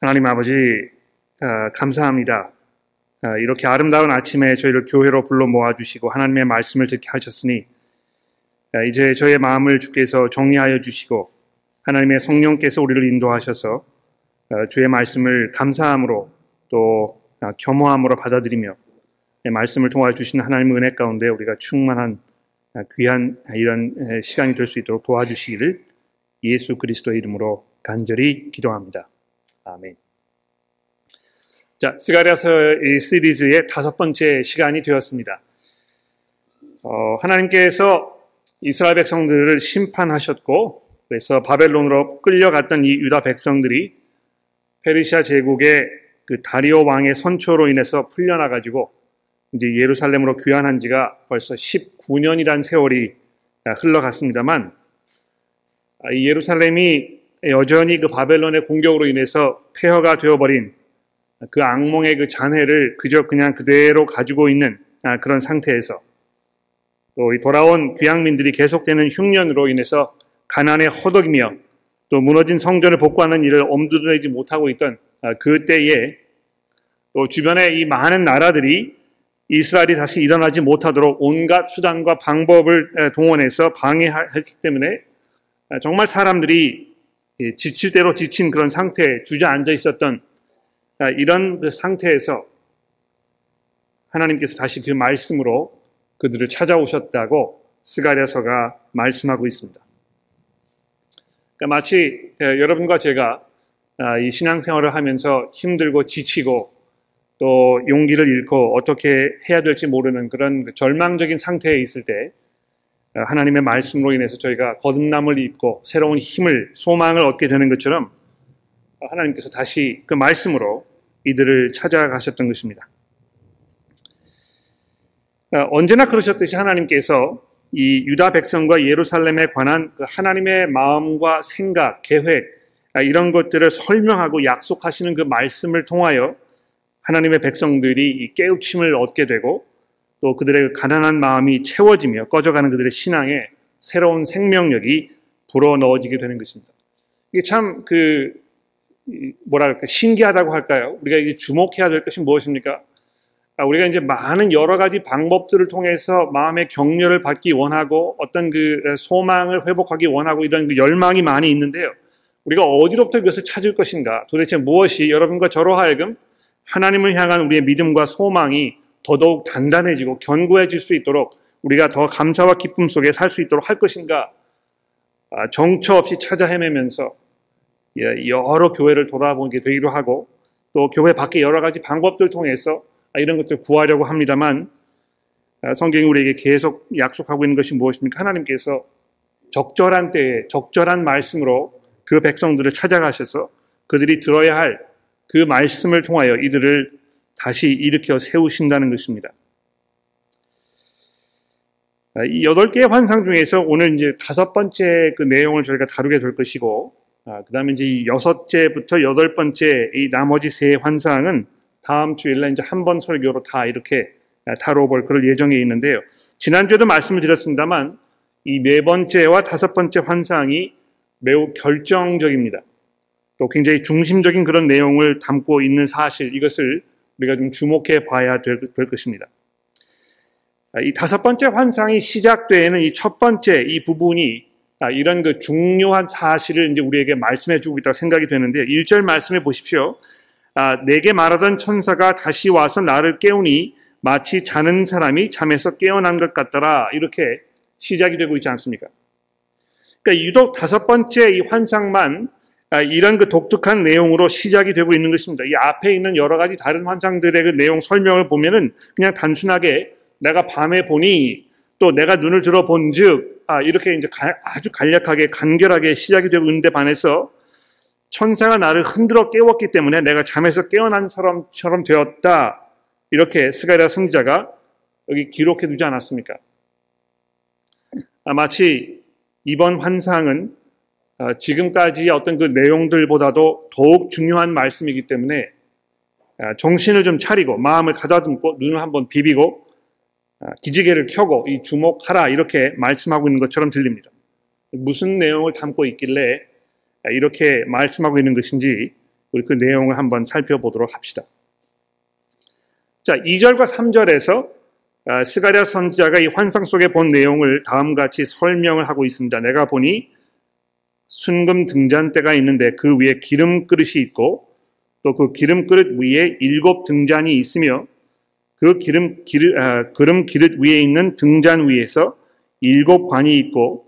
하나님 아버지 어, 감사합니다. 어, 이렇게 아름다운 아침에 저희를 교회로 불러 모아주시고 하나님의 말씀을 듣게 하셨으니 어, 이제 저의 마음을 주께서 정리하여 주시고 하나님의 성령께서 우리를 인도하셔서 주의 말씀을 감사함으로 또 겸허함으로 받아들이며 말씀을 통하여 주신 하나님의 은혜 가운데 우리가 충만한 귀한 이런 시간이 될 수 있도록 도와주시기를 예수 그리스도의 이름으로 간절히 기도합니다. 아멘. 자, 스가랴서의 시리즈의 다섯 번째 시간이 되었습니다. 어, 하나님께서 이스라엘 백성들을 심판하셨고, 그래서 바벨론으로 끌려갔던 이 유다 백성들이 페르시아 제국의 그 다리오 왕의 선초로 인해서 풀려나 가지고 이제 예루살렘으로 귀환한 지가 벌써 19년이란 세월이 흘러갔습니다만, 아, 이 예루살렘이 여전히 그 바벨론의 공격으로 인해서 폐허가 되어버린 그 악몽의 그 잔해를 그저 그냥 그대로 가지고 있는 아, 그런 상태에서 또 돌아온 귀향민들이 계속되는 흉년으로 인해서 가난에 허덕이며 또 무너진 성전을 복구하는 일을 엄두내지 못하고 있던 아, 그때에 또 주변에 이 많은 나라들이 이스라엘이 다시 일어나지 못하도록 온갖 수단과 방법을 동원해서 방해했기 때문에 아, 정말 사람들이 지칠 대로 지친 그런 상태에 주저앉아 있었던 이런 그 상태에서 하나님께서 다시 그 말씀으로 그들을 찾아오셨다고 스가랴서가 말씀하고 있습니다. 그러니까 마치 여러분과 제가 아, 이 신앙생활을 하면서 힘들고 지치고 또 용기를 잃고 어떻게 해야 될지 모르는 그런 그 절망적인 상태에 있을 때 아, 하나님의 말씀으로 인해서 저희가 거듭남을 입고 새로운 힘을 소망을 얻게 되는 것처럼 하나님께서 다시 그 말씀으로 이들을 찾아가셨던 것입니다. 어, 언제나 그러셨듯이 하나님께서 이 유다 백성과 예루살렘에 관한 그 하나님의 마음과 생각, 계획 아, 이런 것들을 설명하고 약속하시는 그 말씀을 통하여 하나님의 백성들이 깨우침을 얻게 되고 또 그들의 그 가난한 마음이 채워지며 꺼져가는 그들의 신앙에 새로운 생명력이 불어 넣어지게 되는 것입니다. 이게 참 그 뭐랄까 신기하다고 할까요? 우리가 이게 주목해야 될 것이 무엇입니까? 아, 우리가 이제 많은 여러 가지 방법들을 통해서 마음의 격려를 받기 원하고 어떤 그 소망을 회복하기 원하고 이런 그 열망이 많이 있는데요. 우리가 어디로부터 그것을 찾을 것인가? 도대체 무엇이 여러분과 저로 하여금 하나님을 향한 우리의 믿음과 소망이 더더욱 단단해지고 견고해질 수 있도록 우리가 더 감사와 기쁨 속에 살 수 있도록 할 것인가? 아, 정처 없이 찾아 헤매면서 예, 여러 교회를 돌아보게 되기도 하고 또 교회 밖에 여러 가지 방법들 통해서 이런 것들 구하려고 합니다만 아, 성경이 우리에게 계속 약속하고 있는 것이 무엇입니까? 하나님께서 적절한 때에 적절한 말씀으로 그 백성들을 찾아가셔서 그들이 들어야 할 그 말씀을 통하여 이들을 다시 일으켜 세우신다는 것입니다. 아, 이 여덟 개의 환상 중에서 오늘 이제 다섯 번째 그 내용을 저희가 다루게 될 것이고 아, 그 다음에 이제 이 여섯째부터 여덟 번째 이 나머지 세 환상은 다음 주일날 이제 한 번 설교로 다 이렇게 아, 다뤄볼 그럴 예정에 있는데요. 지난주에도 말씀을 드렸습니다만 이 네 번째와 다섯 번째 환상이 매우 결정적입니다. 또 굉장히 중심적인 그런 내용을 담고 있는 사실 이것을 우리가 좀 주목해 봐야 될, 될 것입니다. 아, 이 다섯 번째 환상이 시작되는 이 첫 번째 이 부분이 아, 이런 그 중요한 사실을 이제 우리에게 말씀해 주고 있다고 생각이 되는데 1절 말씀해 보십시오. 아, 내게 말하던 천사가 다시 와서 나를 깨우니 마치 자는 사람이 잠에서 깨어난 것 같더라. 이렇게 시작이 되고 있지 않습니까? 그러니까 유독 다섯 번째 이 환상만 아, 이런 그 독특한 내용으로 시작이 되고 있는 것입니다. 이 앞에 있는 여러 가지 다른 환상들의 그 내용 설명을 보면은 그냥 단순하게 내가 밤에 보니 또 내가 눈을 들어본 즉 아, 이렇게 이제 아주 간략하게 간결하게 시작이 되고 있는데 반해서 천사가 나를 흔들어 깨웠기 때문에 내가 잠에서 깨어난 사람처럼 되었다. 이렇게 스가랴 성자가 여기 기록해 두지 않았습니까? 아, 마치 이번 환상은 아, 지금까지의 어떤 그 내용들보다도 더욱 중요한 말씀이기 때문에 아, 정신을 좀 차리고 마음을 가다듬고 눈을 한번 비비고 아, 기지개를 켜고 이 주목하라 이렇게 말씀하고 있는 것처럼 들립니다. 무슨 내용을 담고 있길래 이렇게 말씀하고 있는 것인지 우리 그 내용을 한번 살펴보도록 합시다. 자, 2절과 3절에서 아, 스가랴 선지자가 이 환상 속에 본 내용을 다음과 같이 설명을 하고 있습니다. 내가 보니 순금 등잔대가 있는데 그 위에 기름 그릇이 있고 또 그 기름 그릇 위에 일곱 등잔이 있으며 그 기름 기름, 아, 기름 그릇 위에 있는 등잔 위에서 일곱 관이 있고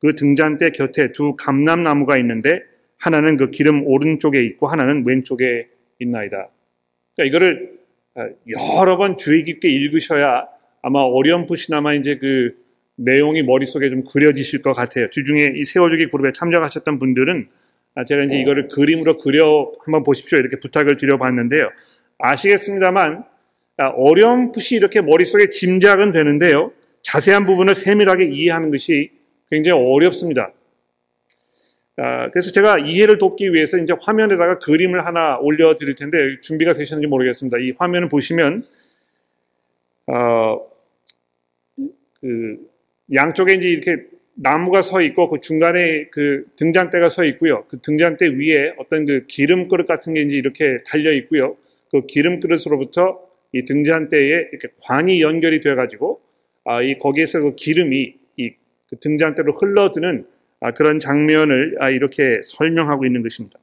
그 등잔대 곁에 두 감람나무가 있는데 하나는 그 기름 오른쪽에 있고 하나는 왼쪽에 있나이다. 그러니까 이거를 아, 여러 번 주의 깊게 읽으셔야 아마 어렴풋이나마 이제 그 내용이 머릿속에 좀 그려지실 것 같아요. 주중에 이 세워주기 그룹에 참여하셨던 분들은 아, 제가 이제 이거를 그림으로 그려 한번 보십시오. 이렇게 부탁을 드려봤는데요. 아시겠습니다만 아, 어렴풋이 이렇게 머릿속에 짐작은 되는데요. 자세한 부분을 세밀하게 이해하는 것이 굉장히 어렵습니다. 아, 그래서 제가 이해를 돕기 위해서 이제 화면에다가 그림을 하나 올려드릴 텐데 준비가 되셨는지 모르겠습니다. 이 화면을 보시면 어, 그 양쪽에 이제 이렇게 나무가 서 있고 그 중간에 그 등잔대가 서 있고요. 그 등잔대 위에 어떤 그 기름 그릇 같은 게 이제 이렇게 달려 있고요. 그 기름 그릇으로부터 이 등잔대에 이렇게 관이 연결이 돼 가지고 아, 이 거기에서 그 기름이 이 그 등잔대로 흘러드는 아, 그런 장면을 아, 이렇게 설명하고 있는 것입니다.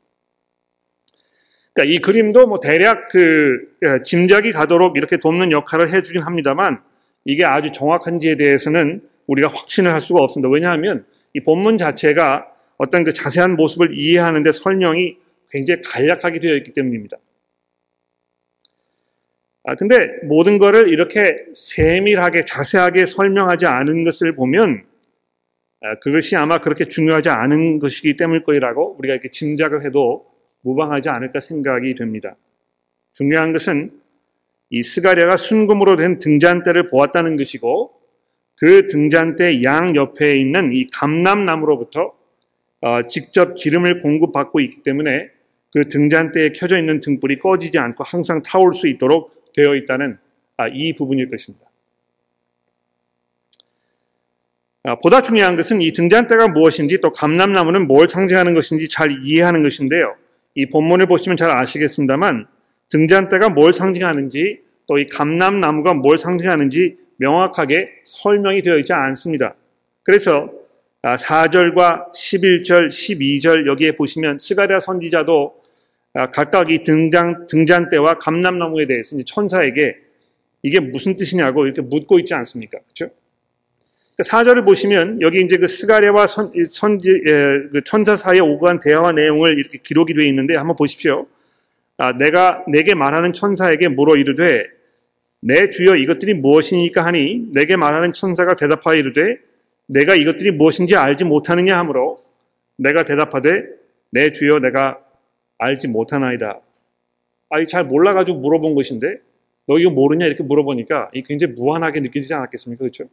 그러니까 이 그림도 뭐 대략 그 예, 짐작이 가도록 이렇게 돕는 역할을 해주긴 합니다만 이게 아주 정확한지에 대해서는 우리가 확신을 할 수가 없습니다. 왜냐하면 이 본문 자체가 어떤 그 자세한 모습을 이해하는데 설명이 굉장히 간략하게 되어 있기 때문입니다. 아, 근데 모든 것을 이렇게 세밀하게 자세하게 설명하지 않은 것을 보면 아, 그것이 아마 그렇게 중요하지 않은 것이기 때문일 거라고 우리가 이렇게 짐작을 해도 무방하지 않을까 생각이 됩니다. 중요한 것은 이 스가랴가 순금으로 된 등잔대를 보았다는 것이고 그 등잔대 양 옆에 있는 이 감람나무로부터 어, 직접 기름을 공급받고 있기 때문에 그 등잔대에 켜져 있는 등불이 꺼지지 않고 항상 타올 수 있도록 되어 있다는 아, 이 부분일 것입니다. 아, 보다 중요한 것은 이 등잔대가 무엇인지 또 감람나무는 뭘 상징하는 것인지 잘 이해하는 것인데요. 이 본문을 보시면 잘 아시겠습니다만 등잔대가 뭘 상징하는지 또 이 감람나무가 뭘 상징하는지 명확하게 설명이 되어 있지 않습니다. 그래서 4절과 아, 11절, 12절 여기에 보시면 스가랴 선지자도 아, 각각 이 등장, 등잔대와 감람나무에 대해서 천사에게 이게 무슨 뜻이냐고 이렇게 묻고 있지 않습니까? 그렇죠? 그 사절을 보시면 여기 이제 그 스가랴와 선, 선지, 예, 그 천사 사이에 오고 간 대화 내용을 이렇게 기록이 되어 있는데 한번 보십시오. 아, 내가 내게 말하는 천사에게 물어 이르되 내 주여 이것들이 무엇이니까 하니 내게 말하는 천사가 대답하여 이르되 내가 이것들이 무엇인지 알지 못하느냐 하므로 내가 대답하되 내 주여 내가 알지 못하나이다. 아이 잘 몰라가지고 물어본 것인데 너 이거 모르냐 이렇게 물어보니까 이 굉장히 무한하게 느껴지지 않았겠습니까? 그렇죠?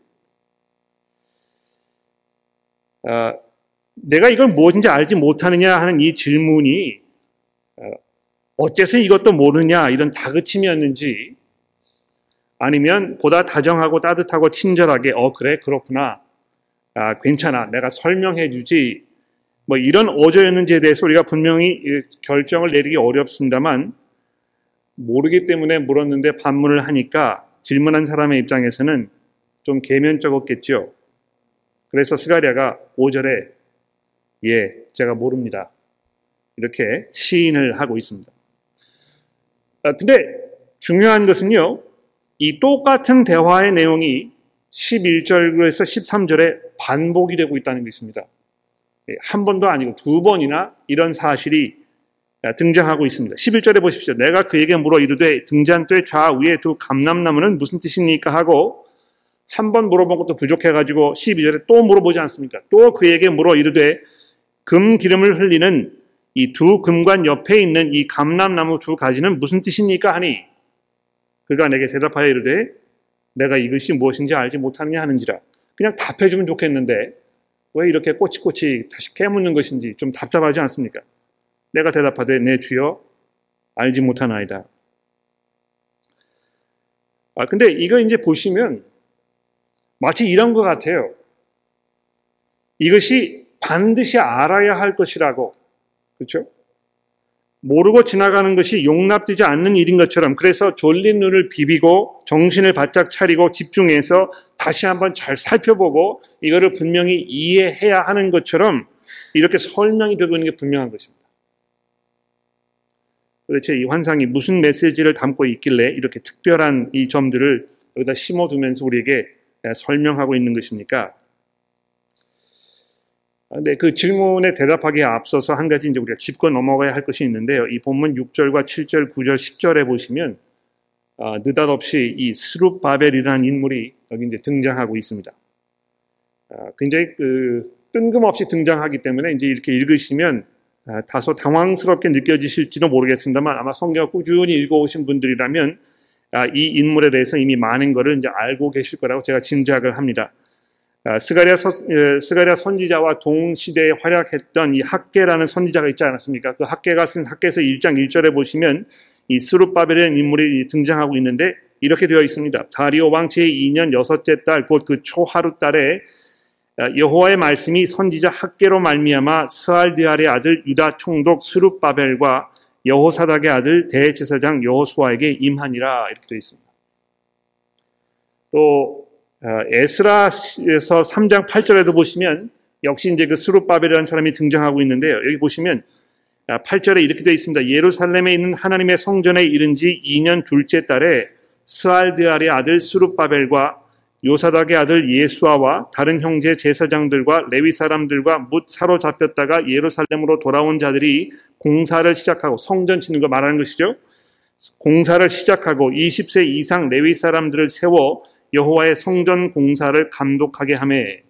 어, 내가 이걸 무엇인지 알지 못하느냐 하는 이 질문이 어, 어째서 이것도 모르냐 이런 다그침이었는지 아니면 보다 다정하고 따뜻하고 친절하게 어 그래 그렇구나 아, 괜찮아 내가 설명해 주지 뭐 이런 어조였는지에 대해서 우리가 분명히 결정을 내리기 어렵습니다만 모르기 때문에 물었는데 반문을 하니까 질문한 사람의 입장에서는 좀 개면적었겠죠. 그래서 스가랴가 5절에 예, 제가 모릅니다. 이렇게 시인을 하고 있습니다. 아, 근데 중요한 것은요, 이 똑같은 대화의 내용이 11절에서 13절에 반복이 되고 있다는 것입니다. 예, 한 번도 아니고 두 번이나 이런 사실이 등장하고 있습니다. 11절에 보십시오. 내가 그에게 물어 이르되 등잔대 좌위에 두 감람나무는 무슨 뜻입니까? 하고 한 번 물어본 것도 부족해가지고 12절에 또 물어보지 않습니까? 또 그에게 물어 이르되 금 기름을 흘리는 이 두 금관 옆에 있는 이 감람나무 두 가지는 무슨 뜻입니까? 하니 그가 내게 대답하여 이르되 내가 이것이 무엇인지 알지 못하느냐 하는지라 그냥 답해주면 좋겠는데 왜 이렇게 꼬치꼬치 다시 깨묻는 것인지 좀 답답하지 않습니까? 내가 대답하되 내 주여 알지 못하나이다. 아 근데 이거 이제 보시면 마치 이런 것 같아요. 이것이 반드시 알아야 할 것이라고. 그렇죠? 모르고 지나가는 것이 용납되지 않는 일인 것처럼 그래서 졸린 눈을 비비고 정신을 바짝 차리고 집중해서 다시 한번 잘 살펴보고 이거를 분명히 이해해야 하는 것처럼 이렇게 설명이 되고 있는 게 분명한 것입니다. 도대체 이 환상이 무슨 메시지를 담고 있길래 이렇게 특별한 이 점들을 여기다 심어두면서 우리에게 설명하고 있는 것입니까? 근데 그 질문에 대답하기에 앞서서 한 가지 이제 우리가 짚고 넘어가야 할 것이 있는데요. 이 본문 6절과 7절, 9절, 10절에 보시면 어, 느닷없이 이 스룹바벨이라는 인물이 여기 이제 등장하고 있습니다. 어, 굉장히 그 뜬금없이 등장하기 때문에 이제 이렇게 읽으시면 어, 다소 당황스럽게 느껴지실지도 모르겠습니다만 아마 성경 꾸준히 읽어오신 분들이라면 아, 이 인물에 대해서 이미 많은 것을 이제 알고 계실 거라고 제가 짐작을 합니다. 아, 스가랴, 서, 예, 스가랴 선지자와 동시대에 활약했던 이 학개라는 선지자가 있지 않았습니까? 그 학개가 쓴 학개서 1장 1절에 보시면 이 스룹바벨이라는 인물이 등장하고 있는데 이렇게 되어 있습니다. 다리오 왕 제 2년 여섯째 달 곧 그 초하루 달에 아, 여호와의 말씀이 선지자 학계로 말미암아 스알디알의 아들 유다 총독 스룹바벨과 여호사닥의 아들 대제사장 여호수아에게 임하니라 이렇게 되어 있습니다. 또 어, 에스라에서 3장 8절에도 보시면 역시 이제 그 스룹바벨이라는 사람이 등장하고 있는데요. 여기 보시면 8절에 아, 이렇게 되어 있습니다. 예루살렘에 있는 하나님의 성전에 이른 지 2년 둘째 달에 스알드알의 아들 스룹바벨과 요사닥의 아들 예수아와 다른 형제 제사장들과 레위 사람들과 묻 사로잡혔다가 예루살렘으로 돌아온 자들이 공사를 시작하고 성전 짓는 거 말하는 것이죠. 공사를 시작하고 20세 이상 레위 사람들을 세워 여호와의 성전 공사를 감독하게 하매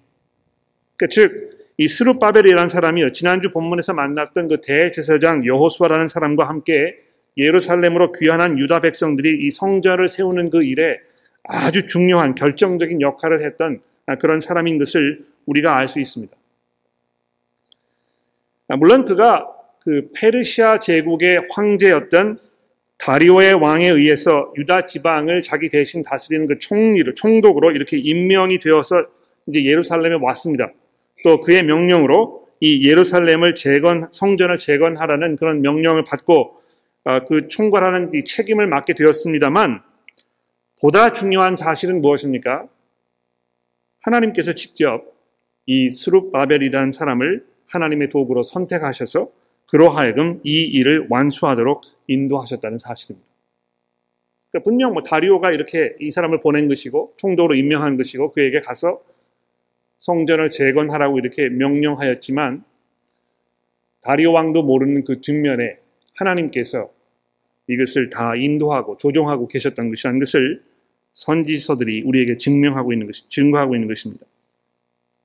그 즉, 이 스룹바벨이라는 사람이요. 지난주 본문에서 만났던 그 대제사장 여호수아라는 사람과 함께 예루살렘으로 귀환한 유다 백성들이 이 성전을 세우는 그 일에 아주 중요한 결정적인 역할을 했던 그런 사람인 것을 우리가 알 수 있습니다. 물론 그가 그 페르시아 제국의 황제였던 다리오의 왕에 의해서 유다 지방을 자기 대신 다스리는 그 총리를 총독으로 이렇게 임명이 되어서 이제 예루살렘에 왔습니다. 또 그의 명령으로 이 예루살렘을 재건 성전을 재건하라는 그런 명령을 받고 어, 그 총괄하는 이 책임을 맡게 되었습니다만 보다 중요한 사실은 무엇입니까? 하나님께서 직접 이 스룹 바벨이라는 사람을 하나님의 도구로 선택하셔서 그로 하여금 이 일을 완수하도록 인도하셨다는 사실입니다. 그러니까 분명 뭐 다리오가 이렇게 이 사람을 보낸 것이고 총독으로 임명한 것이고 그에게 가서 성전을 재건하라고 이렇게 명령하였지만 다리오 왕도 모르는 그 뒷면에 하나님께서 이것을 다 인도하고 조종하고 계셨던 것이라는 것을 선지서들이 우리에게 증명하고 있는 것이 증거하고 있는 것입니다.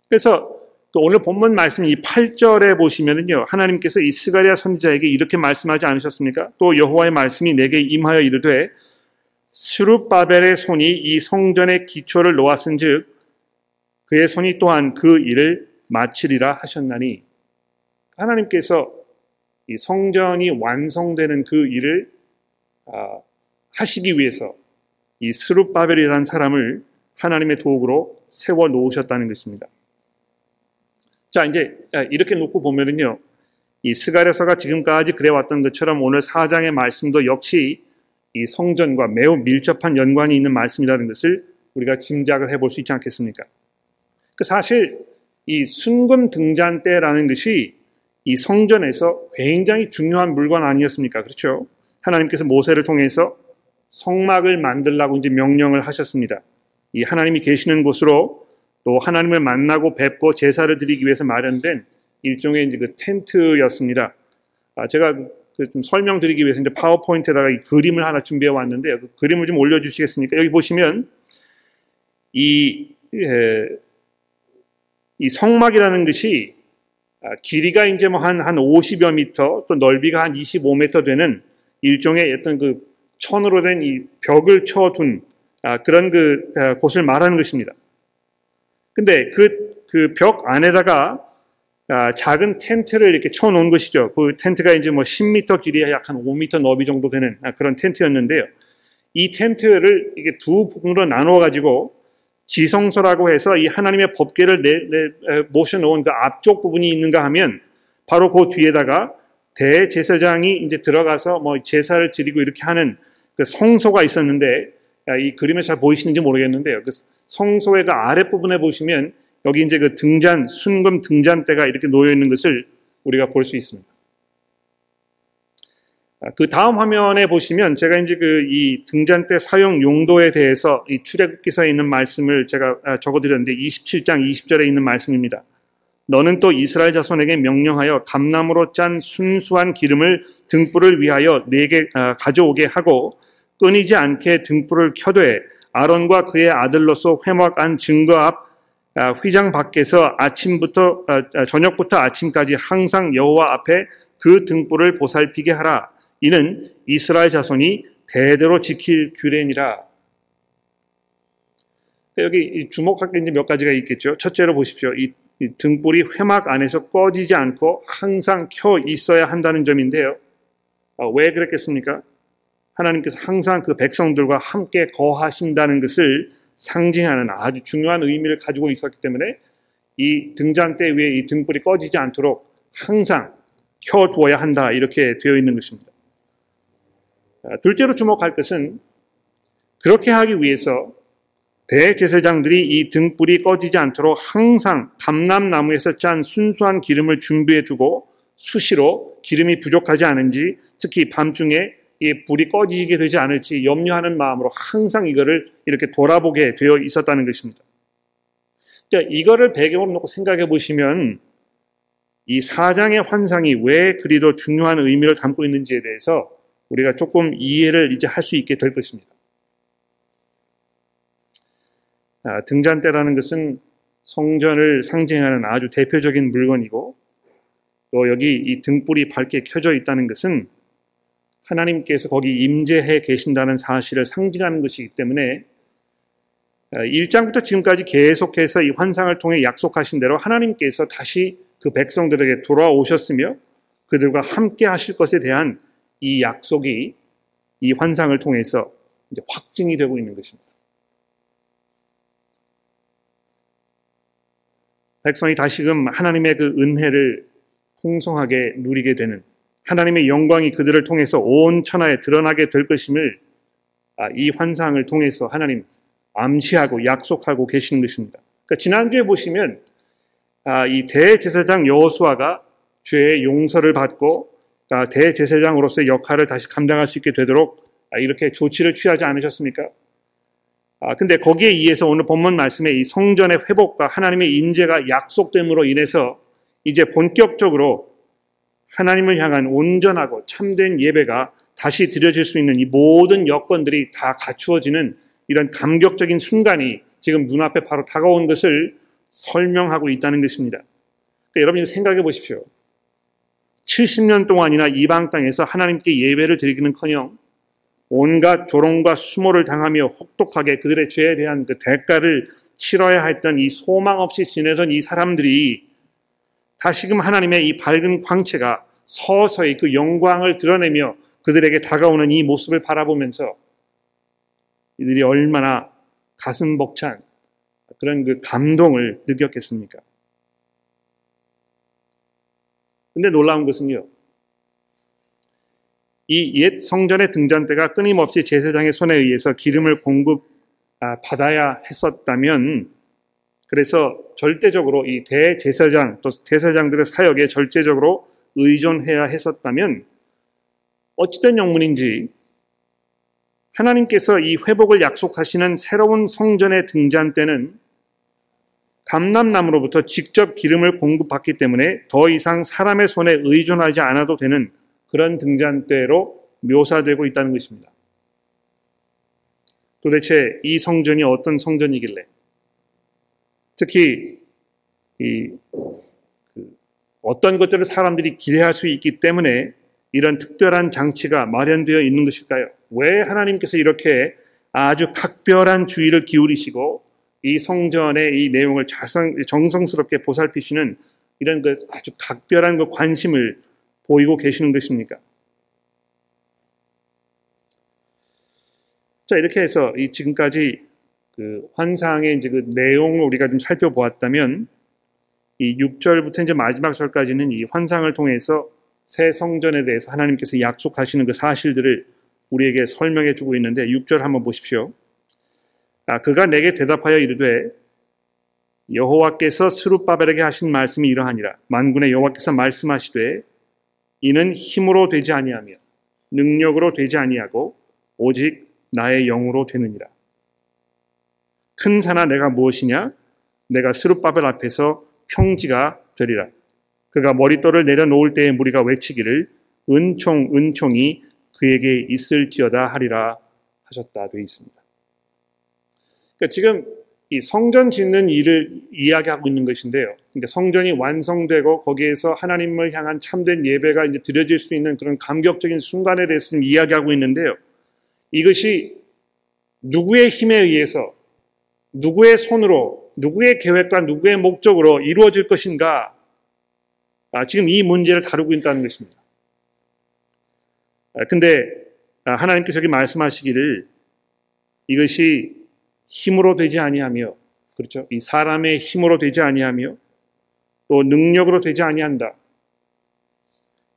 그래서 또 오늘 본문 말씀 이 8절에 보시면은요. 하나님께서 이 스가랴 선지자에게 이렇게 말씀하지 않으셨습니까? 또 여호와의 말씀이 내게 임하여 이르되 스룹바벨의 손이 이 성전의 기초를 놓았은즉 그의 손이 또한 그 일을 마치리라 하셨나니 하나님께서 이 성전이 완성되는 그 일을 아, 하시기 위해서 이 스룹바벨이라는 사람을 하나님의 도구로 세워 놓으셨다는 것입니다. 자, 이제 아, 이렇게 놓고 보면은요. 이 스가랴서가 지금까지 그래왔던 것처럼 오늘 사장의 말씀도 역시 이 성전과 매우 밀접한 연관이 있는 말씀이라는 것을 우리가 짐작을 해볼 수 있지 않겠습니까? 그 사실 이 순금 등잔 때라는 것이 이 성전에서 굉장히 중요한 물건 아니었습니까? 그렇죠? 하나님께서 모세를 통해서 성막을 만들라고 이제 명령을 하셨습니다. 이 하나님이 계시는 곳으로 또 하나님을 만나고 뵙고 제사를 드리기 위해서 마련된 일종의 이제 그 텐트였습니다. 아, 제가 그 좀 설명드리기 위해서 이제 파워포인트에다가 이 그림을 하나 준비해 왔는데요. 그 그림을 좀 올려주시겠습니까? 여기 보시면 이, 에, 이 성막이라는 것이 아, 길이가 이제 뭐 한, 한 50여 미터, 또 넓이가 한 25미터 되는 일종의 어떤 그 천으로 된 이 벽을 쳐둔 아, 그런 그 아, 곳을 말하는 것입니다. 근데 그, 그 벽 안에다가 아, 작은 텐트를 이렇게 쳐놓은 것이죠. 그 텐트가 이제 뭐 10m 길이에 약한 5m 너비 정도 되는 아, 그런 텐트였는데요. 이 텐트를 이게 두 부분으로 나누어 가지고 지성소라고 해서 이 하나님의 법궤를 내, 내, 모셔놓은 그 앞쪽 부분이 있는가 하면 바로 그 뒤에다가 대제사장이 이제 들어가서 뭐 제사를 드리고 이렇게 하는 그 성소가 있었는데 이 그림에 잘 보이시는지 모르겠는데요. 그 성소의 그 아랫부분에 보시면 여기 이제 그 등잔, 순금 등잔대가 이렇게 놓여 있는 것을 우리가 볼 수 있습니다. 아, 그 다음 화면에 보시면 제가 이제 그 이 등잔대 사용 용도에 대해서 이 출애굽기서에 있는 말씀을 제가 아, 적어드렸는데 27장 20절에 있는 말씀입니다. 너는 또 이스라엘 자손에게 명령하여 감나무로 짠 순수한 기름을 등불을 위하여 아, 가져오게 하고 끊이지 않게 등불을 켜되 아론과 그의 아들로서 회막 안 증거 앞 휘장 밖에서 아침부터 저녁부터 아침까지 항상 여호와 앞에 그 등불을 보살피게 하라. 이는 이스라엘 자손이 대대로 지킬 규례니라. 여기 주목할 게 이제 몇 가지가 있겠죠. 첫째로 보십시오. 이, 이 등불이 회막 안에서 꺼지지 않고 항상 켜 있어야 한다는 점인데요. 아, 왜 그랬겠습니까? 하나님께서 항상 그 백성들과 함께 거하신다는 것을 상징하는 아주 중요한 의미를 가지고 있었기 때문에 이 등잔대 위에 이 등불이 꺼지지 않도록 항상 켜두어야 한다 이렇게 되어 있는 것입니다. 아, 둘째로 주목할 것은 그렇게 하기 위해서 대제사장들이 이 등불이 꺼지지 않도록 항상 감람나무에서 짠 순수한 기름을 준비해 두고 수시로 기름이 부족하지 않은지 특히 밤중에 이 불이 꺼지게 되지 않을지 염려하는 마음으로 항상 이거를 이렇게 돌아보게 되어 있었다는 것입니다. 그러니까 이거를 배경으로 놓고 생각해 보시면 이 사장의 환상이 왜 그리도 중요한 의미를 담고 있는지에 대해서 우리가 조금 이해를 이제 할 수 있게 될 것입니다. 아, 등잔대라는 것은 성전을 상징하는 아주 대표적인 물건이고 또 여기 이 등불이 밝게 켜져 있다는 것은 하나님께서 거기 임재해 계신다는 사실을 상징하는 것이기 때문에 1장부터 아, 지금까지 계속해서 이 환상을 통해 약속하신 대로 하나님께서 다시 그 백성들에게 돌아오셨으며 그들과 함께 하실 것에 대한 이 약속이 이 환상을 통해서 이제 확증이 되고 있는 것입니다. 백성이 다시금 하나님의 그 은혜를 풍성하게 누리게 되는 하나님의 영광이 그들을 통해서 온 천하에 드러나게 될 것임을 아, 이 환상을 통해서 하나님 암시하고 약속하고 계시는 것입니다. 그러니까 지난주에 보시면 아, 이 대제사장 여호수아가 죄의 용서를 받고 아, 대제사장으로서의 역할을 다시 감당할 수 있게 되도록 이렇게 조치를 취하지 않으셨습니까? 아, 근데 거기에 의해서 오늘 본문 말씀에 이 성전의 회복과 하나님의 인재가 약속됨으로 인해서 이제 본격적으로 하나님을 향한 온전하고 참된 예배가 다시 드려질 수 있는 이 모든 여건들이 다 갖추어지는 이런 감격적인 순간이 지금 눈앞에 바로 다가온 것을 설명하고 있다는 것입니다. 그러니까 여러분이 생각해 보십시오. 70년 동안이나 이방 땅에서 하나님께 예배를 드리기는 커녕 온갖 조롱과 수모를 당하며 혹독하게 그들의 죄에 대한 그 대가를 치러야 했던 이 소망 없이 지내던 이 사람들이 다시금 하나님의 이 밝은 광채가 서서히 그 영광을 드러내며 그들에게 다가오는 이 모습을 바라보면서 이들이 얼마나 가슴 벅찬 그런 그 감동을 느꼈겠습니까? 근데 놀라운 것은요. 이 옛 성전의 등잔대가 끊임없이 제사장의 손에 의해서 기름을 공급 아, 받아야 했었다면 그래서 절대적으로 이 대제사장 또 제사장들의 사역에 절대적으로 의존해야 했었다면 어찌된 영문인지 하나님께서 이 회복을 약속하시는 새로운 성전의 등잔대는 감남나무로부터 직접 기름을 공급받기 때문에 더 이상 사람의 손에 의존하지 않아도 되는 그런 등잔대로 묘사되고 있다는 것입니다. 도대체 이 성전이 어떤 성전이길래 특히 이 그 어떤 것들을 사람들이 기대할 수 있기 때문에 이런 특별한 장치가 마련되어 있는 것일까요? 왜 하나님께서 이렇게 아주 각별한 주의를 기울이시고 이 성전의 이 내용을 자성, 정성스럽게 보살피시는 이런 그 아주 각별한 그 관심을 보이고 계시는 것입니까? 자, 이렇게 해서 이 지금까지 그 환상의 이제 그 내용을 우리가 좀 살펴보았다면 이 6절부터 이제 마지막 절까지는 이 환상을 통해서 새 성전에 대해서 하나님께서 약속하시는 그 사실들을 우리에게 설명해 주고 있는데 6절 한번 보십시오. 아, 그가 내게 대답하여 이르되 여호와께서 스룹바벨에게 하신 말씀이 이러하니라 만군의 여호와께서 말씀하시되 이는 힘으로 되지 아니하며 능력으로 되지 아니하고 오직 나의 영으로 되느니라. 큰 산아 내가 무엇이냐? 내가 스룹바벨 앞에서 평지가 되리라. 그가 머릿돌을 내려놓을 때에 무리가 외치기를 은총 은총이 그에게 있을지어다 하리라 하셨다 되어 있습니다. 그러니까 지금 이 성전 짓는 일을 이야기하고 있는 것인데요. 그러니까 성전이 완성되고 거기에서 하나님을 향한 참된 예배가 이제 드려질 수 있는 그런 감격적인 순간에 대해서 이야기하고 있는데요. 이것이 누구의 힘에 의해서 누구의 손으로 누구의 계획과 누구의 목적으로 이루어질 것인가 아, 지금 이 문제를 다루고 있다는 것입니다. 아, 근데 아, 하나님께서 여기 말씀하시기를 이것이 힘으로 되지 아니하며 그렇죠? 이 사람의 힘으로 되지 아니하며 또 능력으로 되지 아니한다.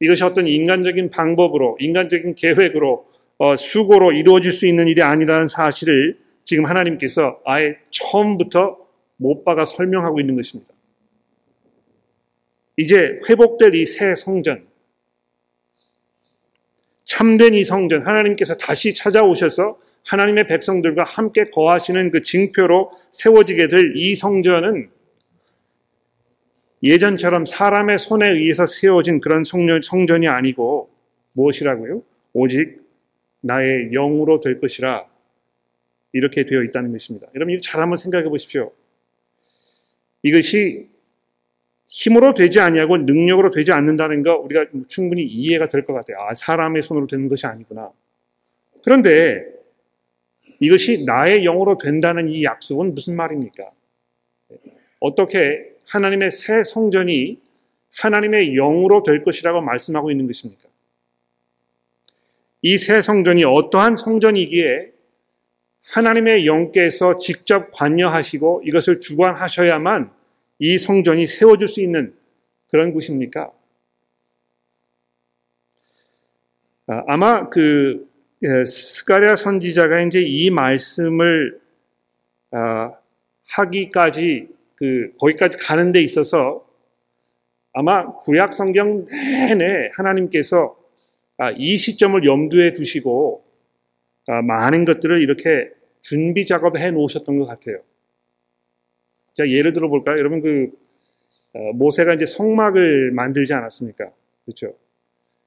이것이 어떤 인간적인 방법으로 인간적인 계획으로 어, 수고로 이루어질 수 있는 일이 아니라는 사실을 지금 하나님께서 아예 처음부터 못 박아 설명하고 있는 것입니다. 이제 회복될 이 새 성전, 참된 이 성전, 하나님께서 다시 찾아오셔서 하나님의 백성들과 함께 거하시는 그 징표로 세워지게 될 이 성전은 예전처럼 사람의 손에 의해서 세워진 그런 성전, 성전이 아니고 무엇이라고요? 오직 나의 영으로 될 것이라 이렇게 되어 있다는 것입니다. 여러분 이거 잘 한번 생각해 보십시오. 이것이 힘으로 되지 아니하고 능력으로 되지 않는다는 거 우리가 충분히 이해가 될 것 같아요. 아, 사람의 손으로 되는 것이 아니구나. 그런데 이것이 나의 영으로 된다는 이 약속은 무슨 말입니까? 어떻게 하나님의 새 성전이 하나님의 영으로 될 것이라고 말씀하고 있는 것입니까? 이 새 성전이 어떠한 성전이기에 하나님의 영께서 직접 관여하시고 이것을 주관하셔야만 이 성전이 세워질 수 있는 그런 곳입니까? 아, 아마 그 예, 스가랴 선지자가 이제 이 말씀을 아, 하기까지 그 거기까지 가는 데 있어서 아마 구약 성경 내내 하나님께서 아, 이 시점을 염두에 두시고 많은 것들을 이렇게 준비 작업을 해 놓으셨던 것 같아요. 자, 예를 들어 볼까요? 여러분 그 어, 모세가 이제 성막을 만들지 않았습니까? 그렇죠?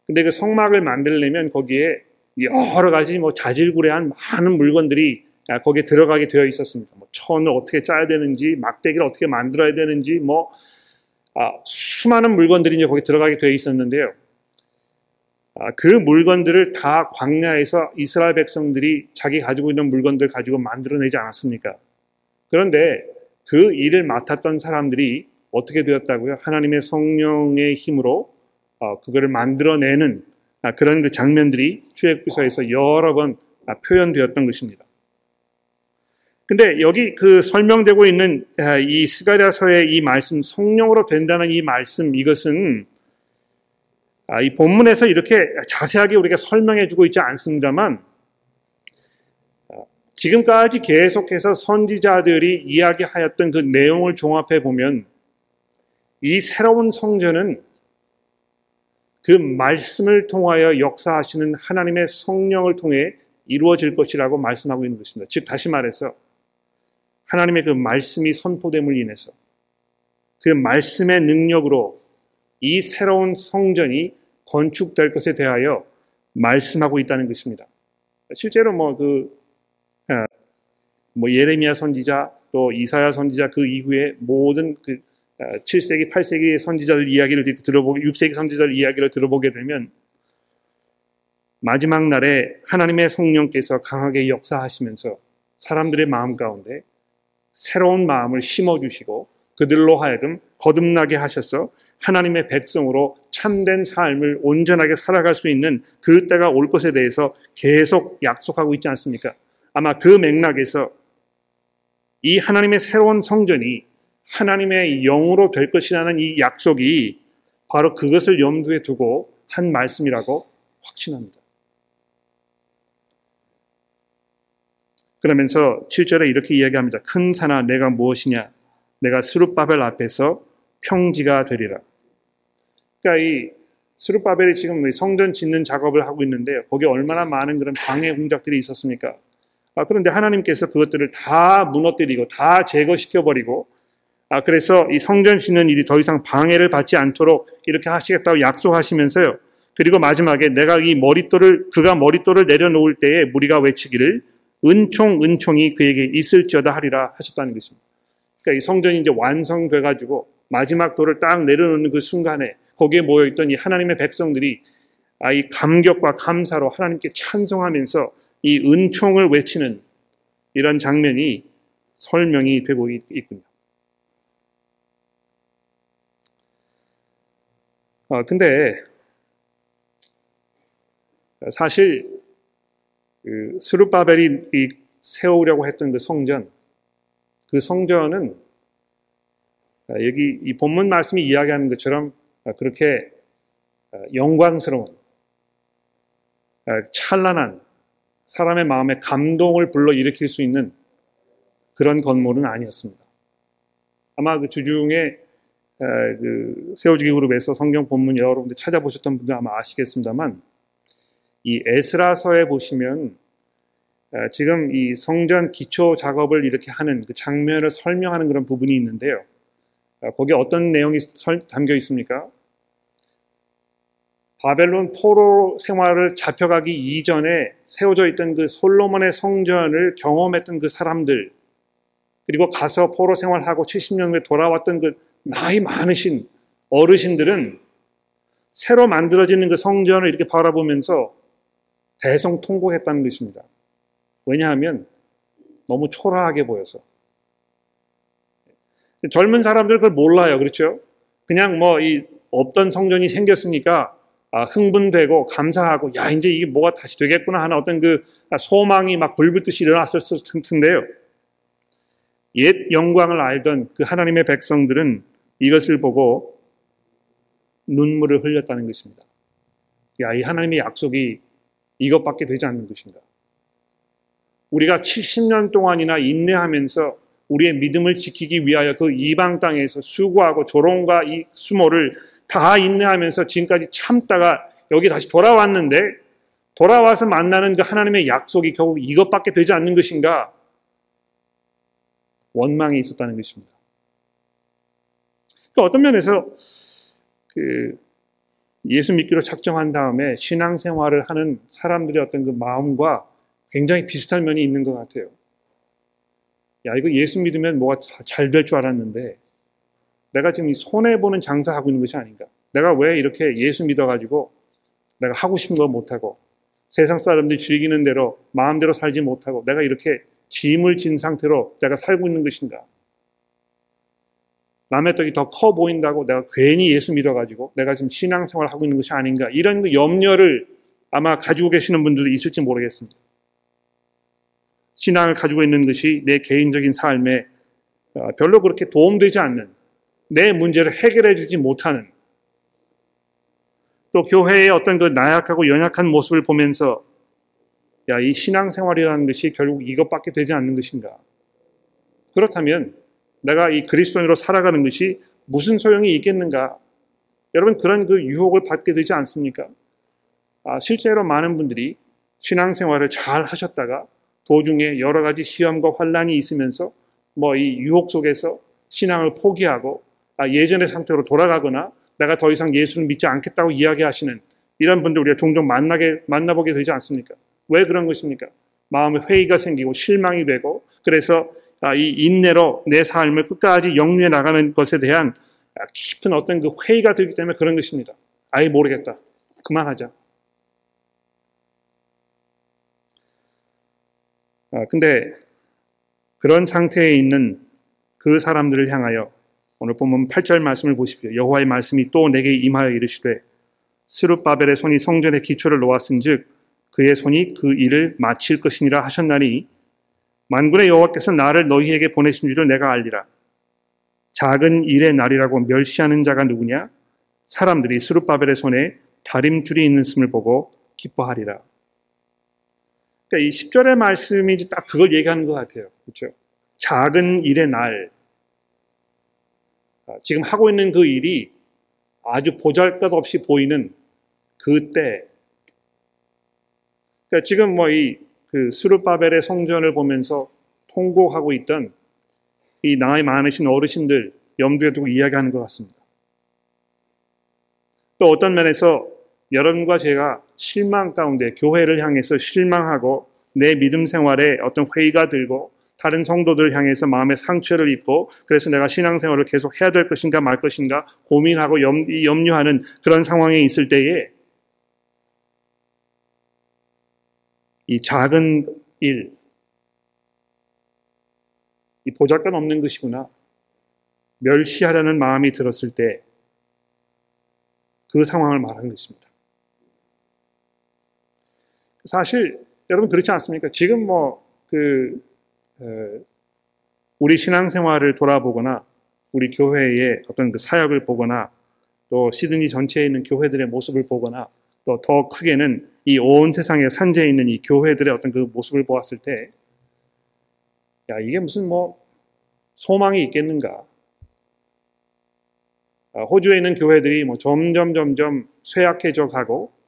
근데 그 성막을 만들려면 거기에 여러 가지 뭐 자질구레한 많은 물건들이 아, 거기에 들어가게 되어 있었습니다. 뭐 천을 어떻게 짜야 되는지, 막대기를 어떻게 만들어야 되는지, 뭐 아, 수많은 물건들이 이제 거기 들어가게 되어 있었는데요. 아, 그 물건들을 다 광야에서 이스라엘 백성들이 자기 가지고 있는 물건들 가지고 만들어내지 않았습니까? 그런데 그 일을 맡았던 사람들이 어떻게 되었다고요? 하나님의 성령의 힘으로 어, 그거를 만들어내는 아, 그런 그 장면들이 출애굽기서에서 여러 번 아, 표현되었던 것입니다. 근데 여기 그 설명되고 있는 아, 이 스가랴서의 이 말씀, 성령으로 된다는 이 말씀, 이것은 이 본문에서 이렇게 자세하게 우리가 설명해 주고 있지 않습니다만 지금까지 계속해서 선지자들이 이야기하였던 그 내용을 종합해 보면 이 새로운 성전은 그 말씀을 통하여 역사하시는 하나님의 성령을 통해 이루어질 것이라고 말씀하고 있는 것입니다. 즉 다시 말해서 하나님의 그 말씀이 선포됨을 인해서 그 말씀의 능력으로 이 새로운 성전이 건축될 것에 대하여 말씀하고 있다는 것입니다. 실제로 뭐그 예. 뭐 예레미야 선지자 또 이사야 선지자 그 이후에 모든 그 7세기, 어, 8세기의 선지자들 이야기를 들어보게 6세기 선지자들 이야기를 들어보게 되면 마지막 날에 하나님의 성령께서 강하게 역사하시면서 사람들의 마음 가운데 새로운 마음을 심어 주시고 그들로 하여금 거듭나게 하셔서 하나님의 백성으로 참된 삶을 온전하게 살아갈 수 있는 그 때가 올 것에 대해서 계속 약속하고 있지 않습니까? 아마 그 맥락에서 이 하나님의 새로운 성전이 하나님의 영으로 될 것이라는 이 약속이 바로 그것을 염두에 두고 한 말씀이라고 확신합니다. 그러면서 7절에 이렇게 이야기합니다. 큰 산아 내가 무엇이냐? 내가 스룹바벨 앞에서 평지가 되리라. 그러니까 이 스룹바벨이 지금 성전 짓는 작업을 하고 있는데 거기에 얼마나 많은 그런 방해 공작들이 있었습니까? 아, 그런데 하나님께서 그것들을 다 무너뜨리고 다 제거시켜버리고 아, 그래서 이 성전 짓는 일이 더 이상 방해를 받지 않도록 이렇게 하시겠다고 약속하시면서요. 그리고 마지막에 내가 이 머릿돌을, 그가 머릿돌을 내려놓을 때에 무리가 외치기를 은총, 은총이 그에게 있을지어다 하리라 하셨다는 것입니다. 그러니까 이 성전이 이제 완성돼 가지고 마지막 돌을 딱 내려놓는 그 순간에 거기에 모여있던 이 하나님의 백성들이 아, 이 감격과 감사로 하나님께 찬송하면서 이 은총을 외치는 이런 장면이 설명이 되고 있군요. 아, 근데 사실 그 스루바벨이 세우려고 했던 그 성전, 그 성전은 아, 여기 이 본문 말씀이 이야기하는 것처럼 그렇게 영광스러운 찬란한 사람의 마음에 감동을 불러 일으킬 수 있는 그런 건물은 아니었습니다. 아마 그 주중에 그 세워지기 그룹에서 성경 본문 여러 군데 찾아보셨던 분들 아마 아시겠습니다만 이 에스라서에 보시면 지금 이 성전 기초 작업을 이렇게 하는 그 장면을 설명하는 그런 부분이 있는데요. 거기에 어떤 내용이 담겨 있습니까? 바벨론 포로 생활을 잡혀가기 이전에 세워져 있던 그 솔로몬의 성전을 경험했던 그 사람들, 그리고 가서 포로 생활하고 70년 후에 돌아왔던 그 나이 많으신 어르신들은 새로 만들어지는 그 성전을 이렇게 바라보면서 대성통곡했다는 것입니다. 왜냐하면 너무 초라하게 보여서. 젊은 사람들 그걸 몰라요. 그렇죠? 그냥 뭐 이 없던 성전이 생겼으니까 아, 흥분되고 감사하고 야 이제 이게 뭐가 다시 되겠구나 하는 어떤 그 소망이 막 불붙듯이 일어났을 텐데요. 옛 영광을 알던 그 하나님의 백성들은 이것을 보고 눈물을 흘렸다는 것입니다. 야, 이 하나님의 약속이 이것밖에 되지 않는 것인가. 우리가 70년 동안이나 인내하면서 우리의 믿음을 지키기 위하여 그 이방 땅에서 수고하고 조롱과 이 수모를 다 인내하면서 지금까지 참다가 여기 다시 돌아왔는데 돌아와서 만나는 그 하나님의 약속이 결국 이것밖에 되지 않는 것인가? 원망이 있었다는 것입니다. 그러니까 어떤 면에서 그 예수 믿기로 작정한 다음에 신앙생활을 하는 사람들의 어떤 그 마음과 굉장히 비슷한 면이 있는 것 같아요. 야, 이거 예수 믿으면 뭐가 잘 될 줄 알았는데, 내가 지금 이 손해보는 장사하고 있는 것이 아닌가. 내가 왜 이렇게 예수 믿어가지고 내가 하고 싶은 거 못하고, 세상 사람들이 즐기는 대로 마음대로 살지 못하고, 내가 이렇게 짐을 진 상태로 내가 살고 있는 것인가. 남의 떡이 더 커 보인다고 내가 괜히 예수 믿어가지고 내가 지금 신앙생활 을 하고 있는 것이 아닌가 이런 그 염려를 아마 가지고 계시는 분들도 있을지 모르겠습니다. 신앙을 가지고 있는 것이 내 개인적인 삶에 어, 별로 그렇게 도움되지 않는 내 문제를 해결해 주지 못하는 또 교회의 어떤 그 나약하고 연약한 모습을 보면서 야, 이 신앙생활이라는 것이 결국 이것밖에 되지 않는 것인가? 그렇다면 내가 이 그리스도인으로 살아가는 것이 무슨 소용이 있겠는가? 여러분 그런 그 유혹을 받게 되지 않습니까? 아, 실제로 많은 분들이 신앙생활을 잘 하셨다가 도중에 여러 가지 시험과 환란이 있으면서 뭐 이 유혹 속에서 신앙을 포기하고 아, 예전의 상태로 돌아가거나 내가 더 이상 예수를 믿지 않겠다고 이야기하시는 이런 분들 우리가 종종 만나게 만나보게 되지 않습니까? 왜 그런 것입니까? 마음에 회의가 생기고 실망이 되고 그래서 아, 이 인내로 내 삶을 끝까지 영위해 나가는 것에 대한 깊은 어떤 그 회의가 들기 때문에 그런 것입니다. 아예 모르겠다. 그만하자. 아, 근데 그런 상태에 있는 그 사람들을 향하여 오늘 보면 8절 말씀을 보십시오. 여호와의 말씀이 또 내게 임하여 이르시되 스룹바벨의 손이 성전의 기초를 놓았은즉 그의 손이 그 일을 마칠 것이니라 하셨나니 만군의 여호와께서 나를 너희에게 보내신 줄을 내가 알리라. 작은 일의 날이라고 멸시하는 자가 누구냐? 사람들이 스룹바벨의 손에 다림줄이 있는음을 보고 기뻐하리라. 그러니까 이 10절의 말씀이 딱 그걸 얘기하는 것 같아요. 그렇죠? 작은 일의 날. 아, 지금 하고 있는 그 일이 아주 보잘 것 없이 보이는 그때. 그러니까 지금 뭐 이 그 수르바벨의 성전을 보면서 통곡하고 있던 이 나이 많으신 어르신들 염두에 두고 이야기하는 것 같습니다. 또 어떤 면에서 여러분과 제가 실망 가운데 교회를 향해서 실망하고 내 믿음 생활에 어떤 회의가 들고 다른 성도들을 향해서 마음의 상처를 입고 그래서 내가 신앙생활을 계속 해야 될 것인가 말 것인가 고민하고 염, 염려하는 그런 상황에 있을 때에 이 작은 일, 이 보잘것 없는 것이구나 멸시하려는 마음이 들었을 때 그 상황을 말하는 것입니다. 사실 여러분 그렇지 않습니까? 지금 뭐그 우리 신앙생활을 돌아보거나 우리 교회의 어떤 그 사역을 보거나 또 시드니 전체에 있는 교회들의 모습을 보거나 또 더 크게는 이 온 세상에 산재에 있는 이 교회들의 어떤 그 모습을 보았을 때, 야, 이게 무슨 뭐 소망이 있겠는가? 아, 호주에 있는 교회들이 뭐 점점 점점 쇠약해져 가고 아,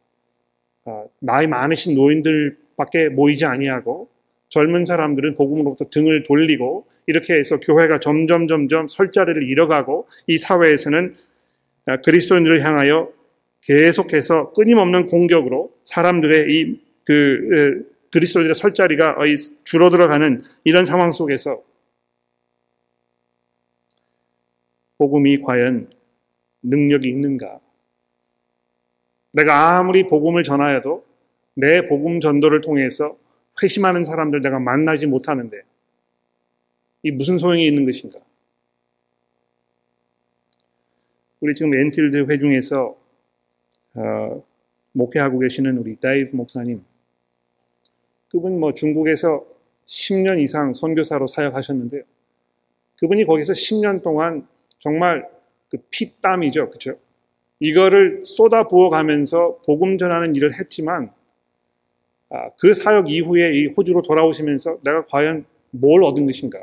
나이 많으신 노인들밖에 모이지 아니하고 젊은 사람들은 복음으로부터 등을 돌리고 이렇게 해서 교회가 점점 점점 설 자리를 잃어가고 이 사회에서는 아, 그리스도인들을 향하여 계속해서 끊임없는 공격으로 사람들의 이 그 그리스도인들의 설 자리가 줄어들어가는 이런 상황 속에서 복음이 과연 능력이 있는가? 내가 아무리 복음을 전하여도 내 복음 전도를 통해서 회심하는 사람들 내가 만나지 못하는데 이 무슨 소용이 있는 것인가? 우리 지금 엔틸드 회중에서 어, 목회하고 계시는 우리 데이브 목사님 그분 뭐 중국에서 10년 이상 선교사로 사역하셨는데요. 그분이 거기서 10년 동안 정말 그 피땀이죠. 그렇죠? 이거를 쏟아 부어가면서 복음 전하는 일을 했지만 아, 그 사역 이후에 이 호주로 돌아오시면서 내가 과연 뭘 얻은 것인가?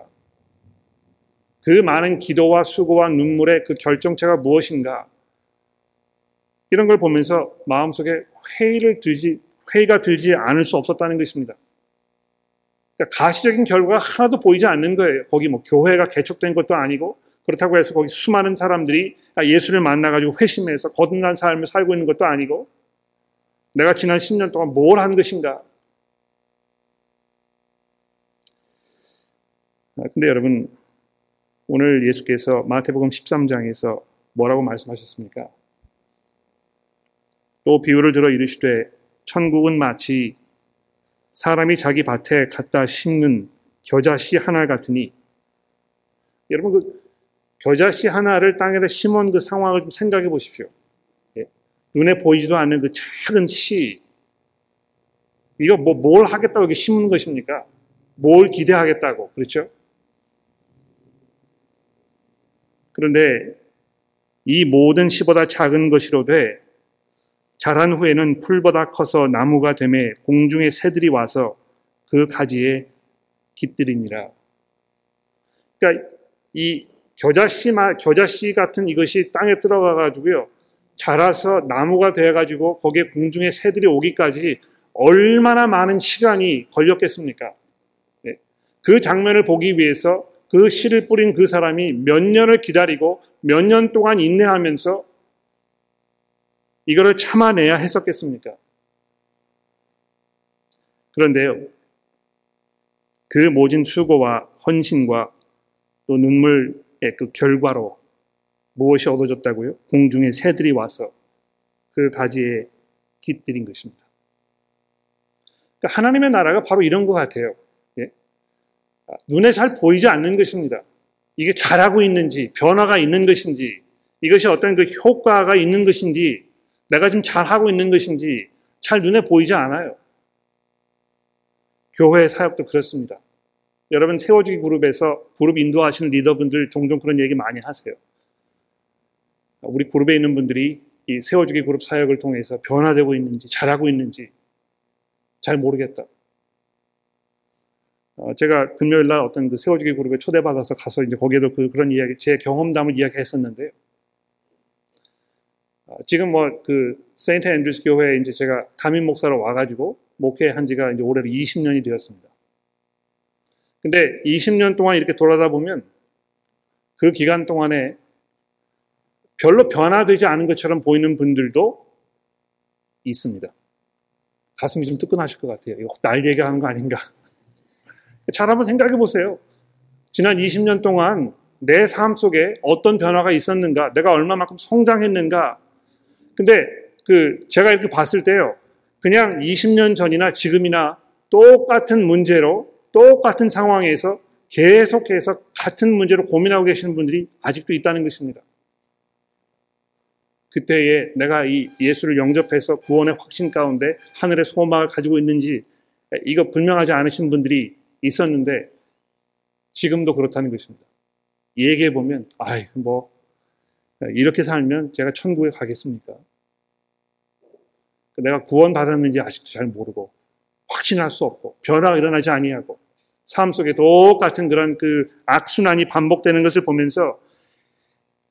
그 많은 기도와 수고와 눈물의 그 결정체가 무엇인가? 이런 걸 보면서 마음속에 회의를 들지, 회의가 들지 않을 수 없었다는 것입니다. 그러니까 가시적인 결과가 하나도 보이지 않는 거예요. 거기 뭐 교회가 개척된 것도 아니고 그렇다고 해서 거기 수많은 사람들이 예수를 만나가지고 회심해서 거듭난 삶을 살고 있는 것도 아니고 내가 지난 10년 동안 뭘 한 것인가? 아, 근데 여러분, 오늘 예수께서 마태복음 13장에서 뭐라고 말씀하셨습니까? 또 비유를 들어 이르시되 천국은 마치 사람이 자기 밭에 갖다 심는 겨자씨 하나 같으니 여러분 그 겨자씨 하나를 땅에다 심은 그 상황을 좀 생각해 보십시오. 예. 눈에 보이지도 않는 그 작은 씨. 이거 뭐, 뭘 하겠다고 이렇게 심은 것입니까? 뭘 기대하겠다고. 그렇죠? 그런데 이 모든 씨보다 작은 것이로되 자란 후에는 풀보다 커서 나무가 되매 공중의 새들이 와서 그 가지에 깃들이니라. 그러니까 이 겨자씨, 겨자씨 같은 이것이 땅에 들어가 가지고요. 자라서 나무가 되어 가지고 거기에 공중에 새들이 오기까지 얼마나 많은 시간이 걸렸겠습니까? 네. 그 장면을 보기 위해서 그 씨를 뿌린 그 사람이 몇 년을 기다리고 몇 년 동안 인내하면서 이거를 참아내야 했었겠습니까? 그런데요, 그 모진 수고와 헌신과 또 눈물 그 결과로 무엇이 얻어졌다고요? 공중의 새들이 와서 그 가지에 깃들인 것입니다. 그러니까 하나님의 나라가 바로 이런 것 같아요. 예? 아, 눈에 잘 보이지 않는 것입니다. 이게 잘하고 있는지, 변화가 있는 것인지, 이것이 어떤 그 효과가 있는 것인지, 내가 지금 잘하고 있는 것인지 잘 눈에 보이지 않아요. 교회 사역도 그렇습니다. 여러분 세워주기 그룹에서 그룹 인도하시는 리더분들 종종 그런 얘기 많이 하세요. 우리 그룹에 있는 분들이 이 세워주기 그룹 사역을 통해서 변화되고 있는지 잘하고 있는지 잘 모르겠다. 어, 제가 금요일 날 어떤 그 세워주기 그룹에 초대받아서 가서 이제 거기에도 그, 그런 이야기, 제 경험담을 이야기했었는데요. 어, 지금 뭐 그 세인트 앤드루스 교회에 이제 제가 담임 목사로 와가지고 목회한 지가 이제 올해로 20년이 되었습니다. 근데 20년 동안 이렇게 돌아다 보면 그 기간 동안에 별로 변화되지 않은 것처럼 보이는 분들도 있습니다. 가슴이 좀 뜨끈하실 것 같아요. 이거 날 얘기하는 거 아닌가. 잘 한번 생각해 보세요. 지난 20년 동안 내 삶 속에 어떤 변화가 있었는가, 내가 얼마만큼 성장했는가. 근데 그 제가 이렇게 봤을 때요. 그냥 20년 전이나 지금이나 똑같은 문제로 똑같은 상황에서 계속해서 같은 문제로 고민하고 계시는 분들이 아직도 있다는 것입니다. 그때에 내가 이 예수를 영접해서 구원의 확신 가운데 하늘의 소망을 가지고 있는지 이거 분명하지 않으신 분들이 있었는데 지금도 그렇다는 것입니다. 얘기해 보면 아이 뭐 이렇게 살면 제가 천국에 가겠습니까? 내가 구원 받았는지 아직도 잘 모르고 확신할 수 없고 변화가 일어나지 아니하고 삶 속에 똑같은 그런 그 악순환이 반복되는 것을 보면서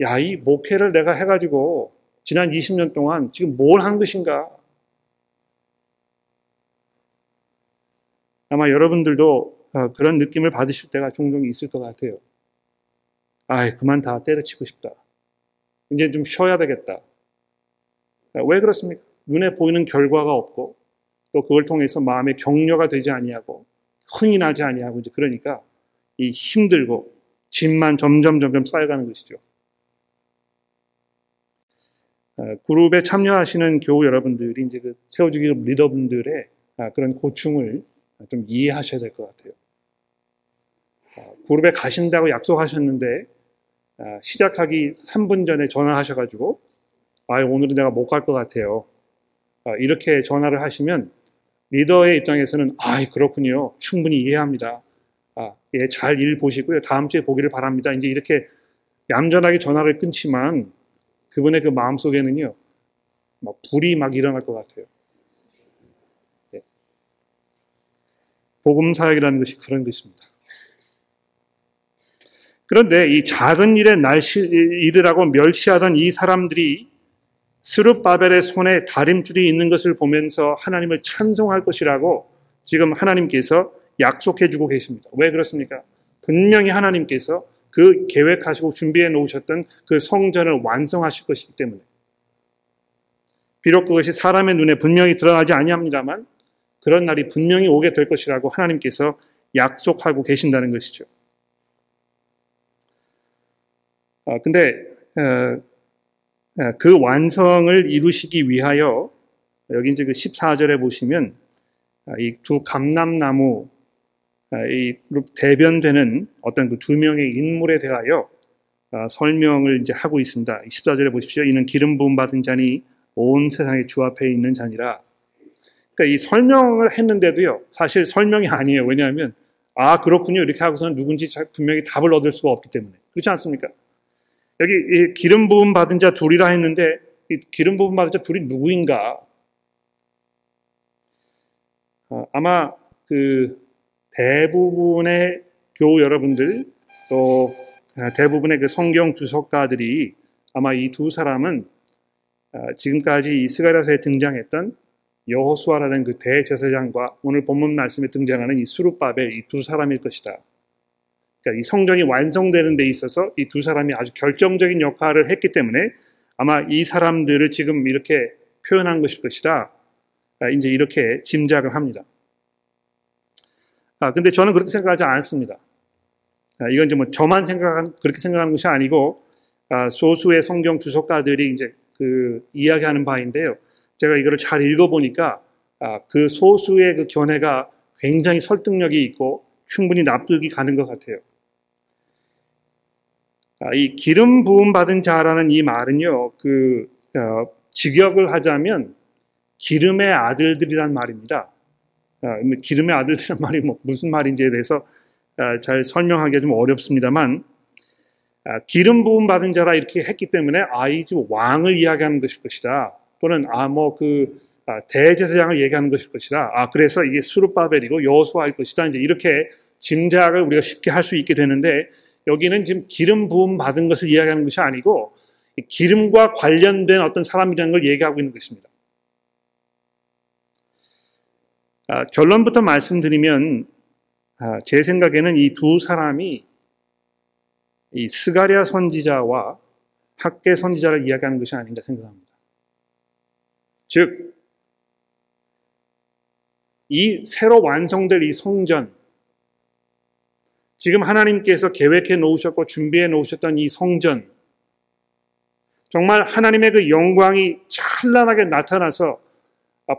야 이 목회를 내가 해가지고 지난 20년 동안 지금 뭘 한 것인가? 아마 여러분들도 어, 그런 느낌을 받으실 때가 종종 있을 것 같아요. 아이, 그만 다 때려치고 싶다. 이제 좀 쉬어야 되겠다. 왜 그렇습니까? 눈에 보이는 결과가 없고 또 그걸 통해서 마음의 격려가 되지 아니하고 흥이 나지 아니하고 이제 그러니까 이 힘들고 짐만 점점 점점 쌓여가는 것이죠. 어, 그룹에 참여하시는 교우 여러분들이 이제 그 세워주기 리더분들의 아, 그런 고충을 좀 이해하셔야 될 것 같아요. 어, 그룹에 가신다고 약속하셨는데 아, 시작하기 3분 전에 전화하셔가지고 아 오늘은 내가 못 갈 것 같아요. 아, 이렇게 전화를 하시면 리더의 입장에서는 아 그렇군요. 충분히 이해합니다. 아, 예, 잘 일 보시고요. 다음 주에 보기를 바랍니다. 이제 이렇게 얌전하게 전화를 끊지만 그분의 그 마음 속에는요, 막 불이 막 일어날 것 같아요. 네. 복음 사역이라는 것이 그런 것입니다. 그런데 이 작은 일에 날씨 일이라고 멸시하던 이 사람들이 스룹바벨의 손에 다림줄이 있는 것을 보면서 하나님을 찬송할 것이라고 지금 하나님께서 약속해 주고 계십니다. 왜 그렇습니까? 분명히 하나님께서 그 계획하시고 준비해 놓으셨던 그 성전을 완성하실 것이기 때문에 비록 그것이 사람의 눈에 분명히 드러나지 아니합니다만 그런 날이 분명히 오게 될 것이라고 하나님께서 약속하고 계신다는 것이죠. 아, 근데 어, 예, 그 완성을 이루시기 위하여 여기 이제 그 14절에 보시면 아, 이두 감람나무 아, 이 대변되는 어떤 그 두 명의 인물에 대하여 아, 설명을 이제 하고 있습니다. 14절에 보십시오. 이는 기름 부음 받은 자니 온 세상의 주 앞에 있는 자니라. 그러니까 이 설명을 했는데도요. 사실 설명이 아니에요. 왜냐하면 아 그렇군요. 이렇게 하고서는 누군지 분명히 답을 얻을 수가 없기 때문에 그렇지 않습니까? 여기 기름 부음 받은 자 둘이라 했는데 기름 부음 받은 자 둘이 누구인가? 어, 아마 그 대부분의 교우 여러분들 또 아, 대부분의 그 성경 주석가들이 아마 이 두 사람은 아, 지금까지 이스가랴서에 등장했던 여호수아라는 그 대제사장과 오늘 본문 말씀에 등장하는 이 수르바벨 이두 사람일 것이다. 그러니까 이 성전이 완성되는 데 있어서 이 두 사람이 아주 결정적인 역할을 했기 때문에 아마 이 사람들을 지금 이렇게 표현한 것일 것이다. 아, 이제 이렇게 짐작을 합니다. 아, 근데 저는 그렇게 생각하지 않습니다. 아, 이건 이제 뭐 저만 생각한, 그렇게 생각하는 것이 아니고, 아, 소수의 성경 주석가들이 이제 그 이야기하는 바인데요. 제가 이거를 잘 읽어보니까, 아, 그 소수의 그 견해가 굉장히 설득력이 있고, 충분히 납득이 가는 것 같아요. 아, 이 기름 부음 받은 자라는 이 말은요, 그 어, 직역을 하자면 기름의 아들들이란 말입니다. 아, 뭐 기름의 아들들이란 말이 뭐 무슨 말인지에 대해서 아, 잘 설명하기가 좀 어렵습니다만 아, 기름 부음 받은 자라 이렇게 했기 때문에 아이 집 왕을 이야기하는 것일 것이다. 또는 아뭐그 아, 대제사장을 얘기하는 것일 것이다. 아 그래서 이게 수르바벨이고 여호수아일 것이다. 이제 이렇게 짐작을 우리가 쉽게 할 수 있게 되는데 여기는 지금 기름 부음 받은 것을 이야기하는 것이 아니고 기름과 관련된 어떤 사람이라는 걸 얘기하고 있는 것입니다. 아, 결론부터 말씀드리면 아, 제 생각에는 이 두 사람이 이 스가랴 선지자와 학계 선지자를 이야기하는 것이 아닌가 생각합니다. 즉, 이 새로 완성될 이 성전, 지금 하나님께서 계획해 놓으셨고 준비해 놓으셨던 이 성전, 정말 하나님의 그 영광이 찬란하게 나타나서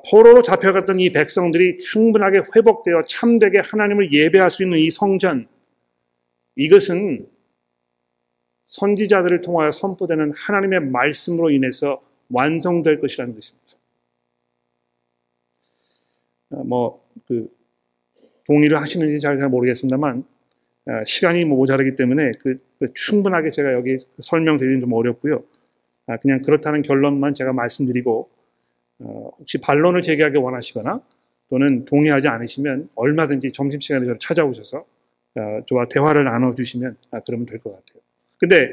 포로로 잡혀갔던 이 백성들이 충분하게 회복되어 참되게 하나님을 예배할 수 있는 이 성전, 이것은 선지자들을 통하여 선포되는 하나님의 말씀으로 인해서 완성될 것이라는 것입니다. 어, 뭐, 그, 동의를 하시는지 잘, 잘 모르겠습니다만, 어, 시간이 뭐 모자라기 때문에 그, 그 충분하게 제가 여기 설명드리는 좀 어렵고요. 아, 그냥 그렇다는 결론만 제가 말씀드리고, 어, 혹시 반론을 제기하기 원하시거나 또는 동의하지 않으시면 얼마든지 점심시간에 저를 찾아오셔서 저와 대화를 나눠주시면 아, 그러면 될 것 같아요. 근데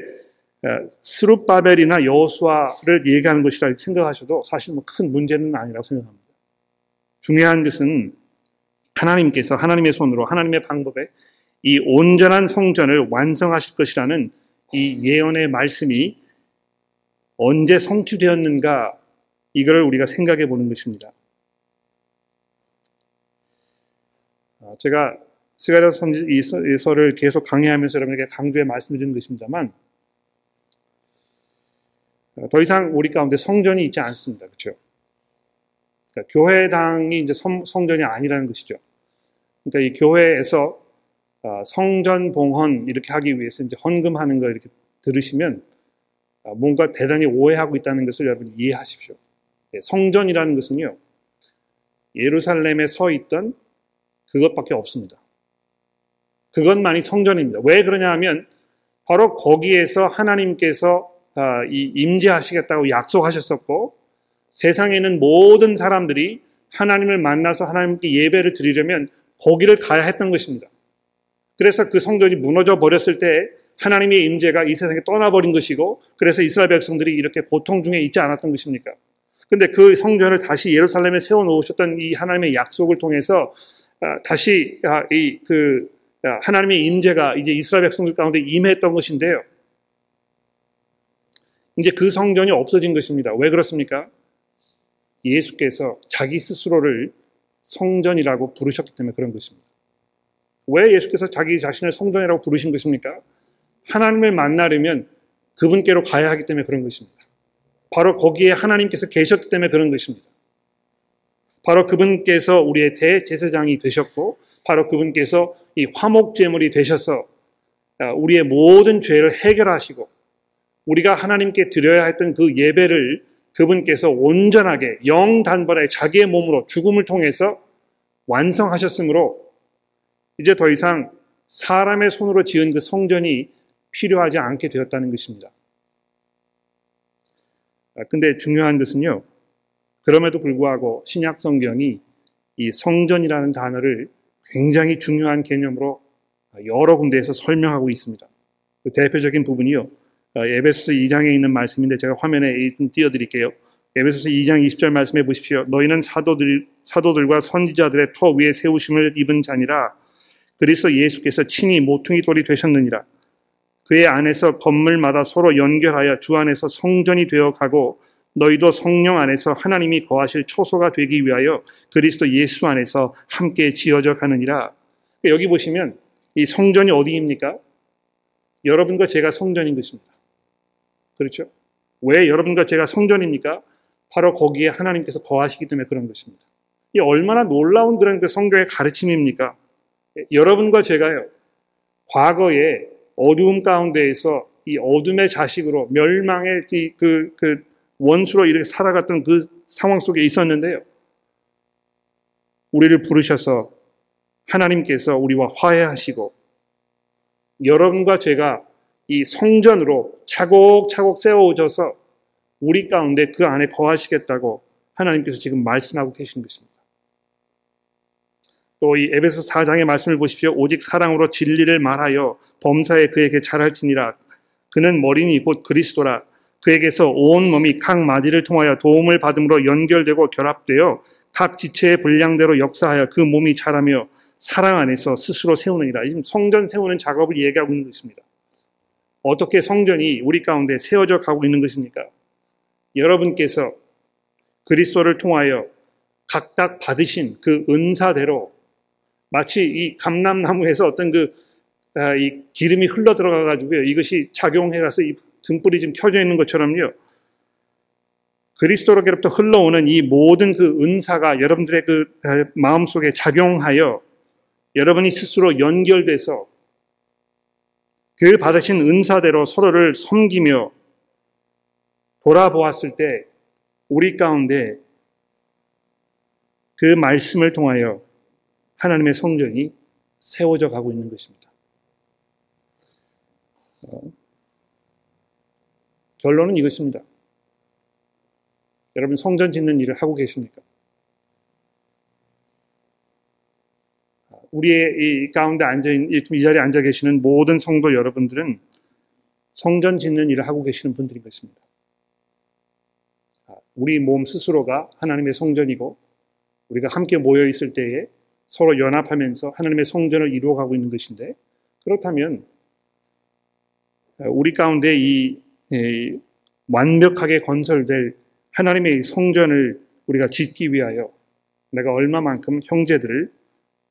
어, 스룹바벨이나 여호수아를 얘기하는 것이라 생각하셔도 사실 뭐 큰 문제는 아니라고 생각합니다. 중요한 것은 하나님께서 하나님의 손으로 하나님의 방법에 이 온전한 성전을 완성하실 것이라는 이 예언의 말씀이 언제 성취되었는가 이걸 우리가 생각해 보는 것입니다. 어, 제가 스가랴 선지서를 계속 강의하면서 여러분에게 강조해 말씀드리는 것입니다만 어, 더 이상 우리 가운데 성전이 있지 않습니다. 그렇죠? 그러니까 교회당이 이제 성, 전이 아니라는 것이죠. 그러니까 이 교회에서 어, 성전 봉헌 이렇게 하기 위해서 이제 헌금하는 거 이렇게 들으시면 어, 뭔가 대단히 오해하고 있다는 것을 여러분 이해하십시오. 예, 성전이라는 것은요 예루살렘에 서 있던 그것밖에 없습니다. 그것만이 성전입니다. 왜 그러냐 하면 바로 거기에서 하나님께서 아, 임재하시겠다고 약속하셨었고 세상에는 모든 사람들이 하나님을 만나서 하나님께 예배를 드리려면 거기를 가야 했던 것입니다. 그래서 그 성전이 무너져 버렸을 때 하나님의 임재가 이 세상에 떠나버린 것이고 그래서 이스라엘 백성들이 이렇게 고통 중에 있지 않았던 것입니까? 근데 그 성전을 다시 예루살렘에 세워 놓으셨던 이 하나님의 약속을 통해서 아, 다시 아, 이그 하나님의 임재가 이제 이스라엘 백성들 가운데 임했던 것인데요. 이제 그 성전이 없어진 것입니다. 왜 그렇습니까? 예수께서 자기 스스로를 성전이라고 부르셨기 때문에 그런 것입니다. 왜 예수께서 자기 자신을 성전이라고 부르신 것입니까? 하나님을 만나려면 그분께로 가야 하기 때문에 그런 것입니다. 바로 거기에 하나님께서 계셨기 때문에 그런 것입니다. 바로 그분께서 우리의 대제사장이 되셨고 바로 그분께서 이 화목제물이 되셔서 아, 우리의 모든 죄를 해결하시고 우리가 하나님께 드려야 했던 그 예배를 그분께서 온전하게 영단번에 자기의 몸으로 죽음을 통해서 완성하셨으므로 이제 더 이상 사람의 손으로 지은 그 성전이 필요하지 않게 되었다는 것입니다. 아, 근데 중요한 것은요, 그럼에도 불구하고 신약 성경이 이 성전이라는 단어를 굉장히 중요한 개념으로 여러 군데에서 설명하고 있습니다. 그 대표적인 부분이요. 어, 에베소서 2장에 있는 말씀인데 제가 화면에 띄워드릴게요. 에베소서 2장 20절 말씀해 보십시오. 너희는 사도들, 사도들과 선지자들의 터 위에 세우심을 입은 자니라. 그리스도 예수께서 친히 모퉁이 돌이 되셨느니라. 그의 안에서 건물마다 서로 연결하여 주 안에서 성전이 되어 가고 너희도 성령 안에서 하나님이 거하실 초소가 되기 위하여 그리스도 예수 안에서 함께 지어져 가느니라. 여기 보시면 이 성전이 어디입니까? 여러분과 제가 성전인 것입니다. 그렇죠? 왜 여러분과 제가 성전입니까? 바로 거기에 하나님께서 거하시기 때문에 그런 것입니다. 이 얼마나 놀라운 그런 그 성경의 가르침입니까? 여러분과 제가요, 과거에 어두움 가운데에서 이 어둠의 자식으로 멸망의 그, 그 원수로 이렇게 살아갔던 그 상황 속에 있었는데요. 우리를 부르셔서 하나님께서 우리와 화해하시고 여러분과 제가 이 성전으로 차곡차곡 세워져서 우리 가운데 그 안에 거하시겠다고 하나님께서 지금 말씀하고 계신 것입니다. 또 이 에베소 4장의 말씀을 보십시오. 오직 사랑으로 진리를 말하여 범사에 그에게 잘할지니라. 그는 머리니 곧 그리스도라. 그에게서 온 몸이 각 마디를 통하여 도움을 받음으로 연결되고 결합되어 각 지체의 분량대로 역사하여 그 몸이 자라며 사랑 안에서 스스로 세우느니라. 지금 성전 세우는 작업을 얘기하고 있는 것입니다. 어떻게 성전이 우리 가운데 세워져 가고 있는 것입니까? 여러분께서 그리스도를 통하여 각각 받으신 그 은사대로 마치 이 감람나무에서 어떤 그, 아, 이 기름이 흘러 들어가 가지고요. 이것이 작용해 가서 이 등불이 지금 켜져 있는 것처럼요. 그리스도로부터 흘러오는 이 모든 그 은사가 여러분들의 그 아, 마음 속에 작용하여 여러분이 스스로 연결돼서 그 받으신 은사대로 서로를 섬기며 돌아보았을 때 우리 가운데 그 말씀을 통하여 하나님의 성전이 세워져 가고 있는 것입니다. 어, 결론은 이것입니다. 여러분 성전 짓는 일을 하고 계십니까? 우리의 이 가운데 앉아 있는 이 자리에 앉아 계시는 모든 성도 여러분들은 성전 짓는 일을 하고 계시는 분들인 것입니다. 아, 우리 몸 스스로가 하나님의 성전이고 우리가 함께 모여 있을 때에 서로 연합하면서 하나님의 성전을 이루어가고 있는 것인데 그렇다면 아, 우리 가운데 이, 이 완벽하게 건설될 하나님의 성전을 우리가 짓기 위하여 내가 얼마만큼 형제들을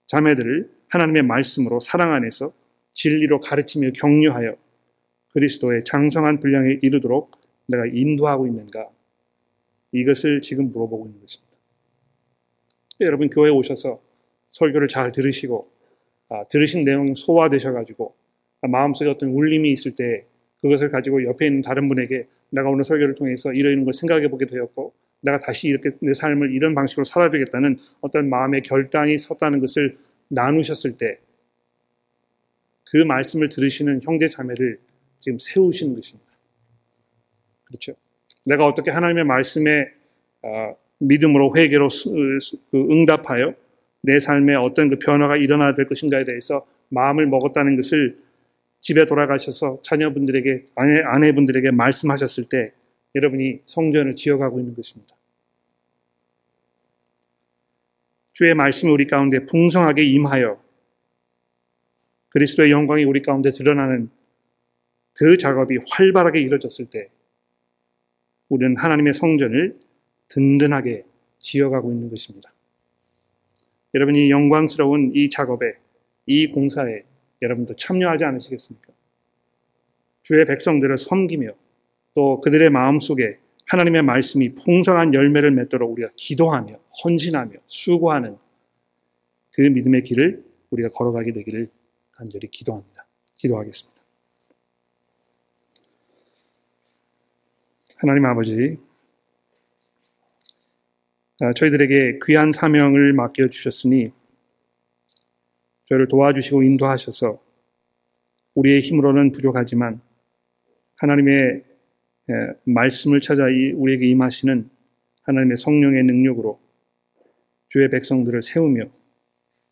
자매들을 하나님의 말씀으로 사랑 안에서 진리로 가르치며 격려하여 그리스도의 장성한 분량에 이르도록 내가 인도하고 있는가? 이것을 지금 물어보고 있는 것입니다. 여러분 교회에 오셔서 설교를 잘 들으시고 아, 들으신 내용 소화되셔가지고 아, 마음속에 어떤 울림이 있을 때 그것을 가지고 옆에 있는 다른 분에게 내가 오늘 설교를 통해서 이러이런 걸 생각해 보게 되었고 내가 다시 이렇게 내 삶을 이런 방식으로 살아야 되겠다는 어떤 마음의 결단이 섰다는 것을 나누셨을 때 그 말씀을 들으시는 형제 자매를 지금 세우시는 것입니다. 그렇죠? 내가 어떻게 하나님의 말씀에 어, 믿음으로 회개로 그 응답하여 내 삶에 어떤 그 변화가 일어나야 될 것인가에 대해서 마음을 먹었다는 것을 집에 돌아가셔서 자녀분들에게 아내, 아내분들에게 말씀하셨을 때 여러분이 성전을 지어가고 있는 것입니다. 주의 말씀이 우리 가운데 풍성하게 임하여 그리스도의 영광이 우리 가운데 드러나는 그 작업이 활발하게 이루어졌을 때 우리는 하나님의 성전을 든든하게 지어가고 있는 것입니다. 여러분이 영광스러운 이 작업에, 이 공사에 여러분도 참여하지 않으시겠습니까? 주의 백성들을 섬기며 또 그들의 마음 속에 하나님의 말씀이 풍성한 열매를 맺도록 우리가 기도하며 헌신하며 수고하는 그 믿음의 길을 우리가 걸어가게 되기를 간절히 기도합니다. 기도하겠습니다. 하나님 아버지, 아, 저희들에게 귀한 사명을 맡겨주셨으니 저희를 도와주시고 인도하셔서 우리의 힘으로는 부족하지만 하나님의 말씀을 찾아 우리에게 임하시는 하나님의 성령의 능력으로 주의 백성들을 세우며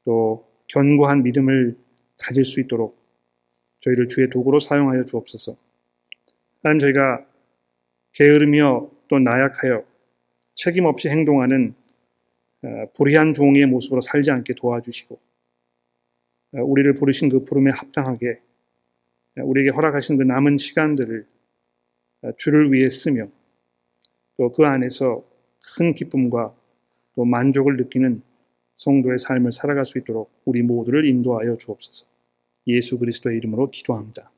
또 견고한 믿음을 가질 수 있도록 저희를 주의 도구로 사용하여 주옵소서. 하나님 저희가 게으르며 또 나약하여 책임 없이 행동하는 어, 불의한 종의 모습으로 살지 않게 도와주시고 어, 우리를 부르신 그 부름에 합당하게 어, 우리에게 허락하신 그 남은 시간들을 주를 위해 쓰며 또 그 안에서 큰 기쁨과 또 만족을 느끼는 성도의 삶을 살아갈 수 있도록 우리 모두를 인도하여 주옵소서. 예수 그리스도의 이름으로 기도합니다.